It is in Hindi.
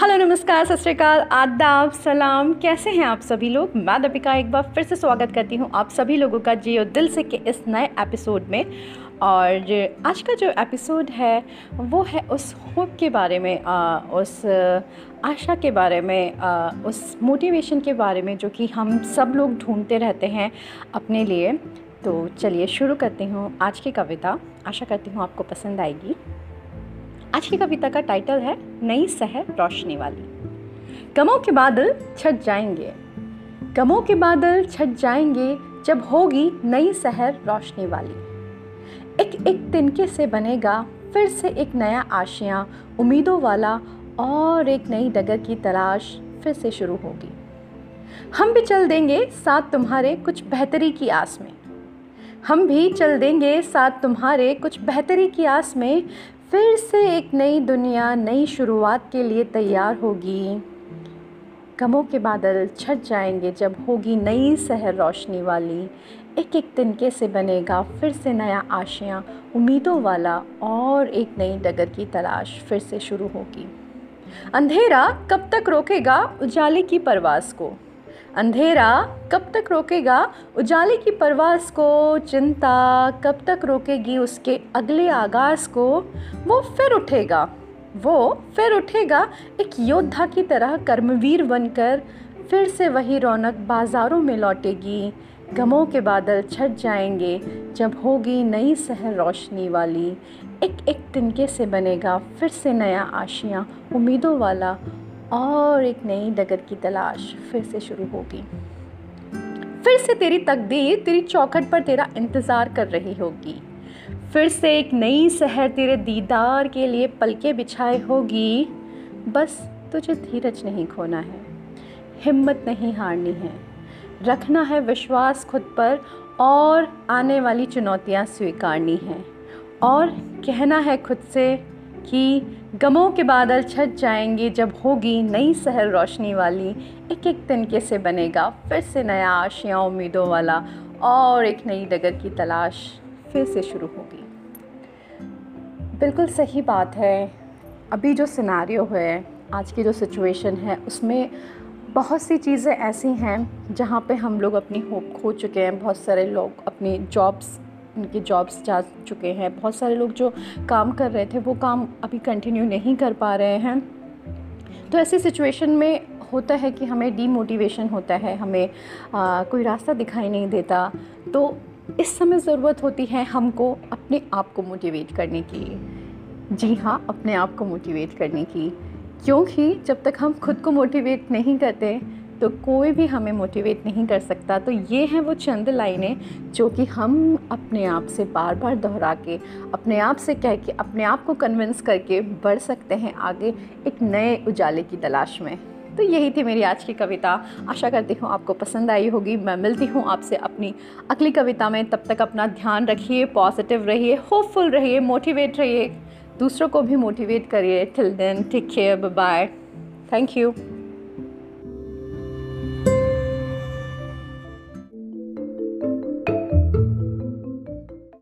नमस्कार सत श्रीकाल आदाब सलाम। कैसे हैं आप सभी लोग? मैं दीपिका एक बार फिर से स्वागत करती हूँ आप सभी लोगों का जियो दिल से के इस नए एपिसोड में। और आज का जो एपिसोड है वो है उस होप के बारे में आ, उस आशा के बारे में आ, उस मोटिवेशन के बारे में जो कि हम सब लोग ढूंढते रहते हैं अपने लिए। तो चलिए शुरू करती हूँ आज की कविता। आशा करती हूँ आपको पसंद आएगी। आज की कविता का टाइटल है नई शहर रोशनी वाली। कमों के बादल छट जाएँगे। कमों के बादल छट जाएँगे जब होगी नई शहर रोशनी वाली। एक एक तिनके से बनेगा फिर से एक नया आशियाँ। उम्मीदों वाला और एक नई डगर की तलाश फिर से शुरू होगी। हम भी चल देंगे साथ तुम्हारे कुछ बेहतरी की आस में। हम भी चल देंगे साथ तुम्हारे कुछ बेहतरी की आस में। फिर से एक नई दुनिया, नई शुरुआत के लिए तैयार होगी। गमों के बादल छट जाएँगे जब होगी नई शहर रोशनी वाली। एक एक तिनके से बनेगा फिर से नया आशियाँ, उम्मीदों वाला और एक नई डगर की तलाश फिर से शुरू होगी। अंधेरा कब तक रोकेगा उजाले की परवास को? अंधेरा कब तक रोकेगा? उजाले की परवास को, चिंता कब तक रोकेगी उसके अगले आगाज़ को? वो फिर उठेगा, वो फिर उठेगा, एक योद्धा की तरह कर्मवीर बनकर फिर से वही रौनक बाज़ारों में लौटेगी। गमों के बादल छट जाएँगे, जब होगी नई सहर रोशनी वाली। एक एक तिनके से बनेगा फिर से नया आशियाँ, उम्मीदों वाला और एक नई डगर की तलाश फिर से शुरू होगी। फिर से तेरी तकदीर, तेरी चौखट पर तेरा इंतज़ार कर रही होगी। फिर से एक नई शहर तेरे दीदार के लिए पलके बिछाए होगी। बस तुझे धीरज नहीं खोना है, हिम्मत नहीं हारनी है। रखना है विश्वास खुद पर और आने वाली चुनौतियाँ स्वीकारनी हैं। और कहना है खुद से कि गमों के बादल छट जाएँगे जब होगी नई शहर रोशनी वाली। एक एक तिनके से बनेगा? फिर से नया आशियाँ उम्मीदों वाला और एक नई डगर की तलाश फिर से शुरू होगी। बिल्कुल सही बात है। अभी जो सिनारियो है, आज की जो सिचुएशन है, उसमें बहुत सी चीज़ें ऐसी हैं जहाँ पे हम लोग अपनी होप खो चुके हैं। बहुत सारे लोग अपनी जॉब्स उनके जॉब्स जा चुके हैं। बहुत सारे लोग जो काम कर रहे थे वो काम अभी कंटिन्यू नहीं कर पा रहे हैं। तो ऐसी सिचुएशन में होता है कि हमें डीमोटिवेशन होता है हमें आ, कोई रास्ता दिखाई नहीं देता। तो इस समय ज़रूरत होती है हमको अपने आप को मोटिवेट करने की। जी हाँ अपने आप को मोटिवेट करने की। क्योंकि जब तक हम खुद को मोटिवेट नहीं करते तो कोई भी हमें मोटिवेट नहीं कर सकता। तो ये हैं वो चंद लाइनें जो कि हम अपने आप से बार बार दोहरा के, अपने आप से कह के, अपने आप को कन्विंस करके बढ़ सकते हैं आगे एक नए उजाले की तलाश में। तो यही थी मेरी आज की कविता। आशा करती हूँ आपको पसंद आई होगी। मैं मिलती हूँ आपसे अपनी अगली कविता में। तब तक अपना ध्यान रखिए पॉजिटिव रहिए होपफुल रहिए मोटिवेट रहिए। दूसरों को भी मोटिवेट करिए। Till then take care bye thank you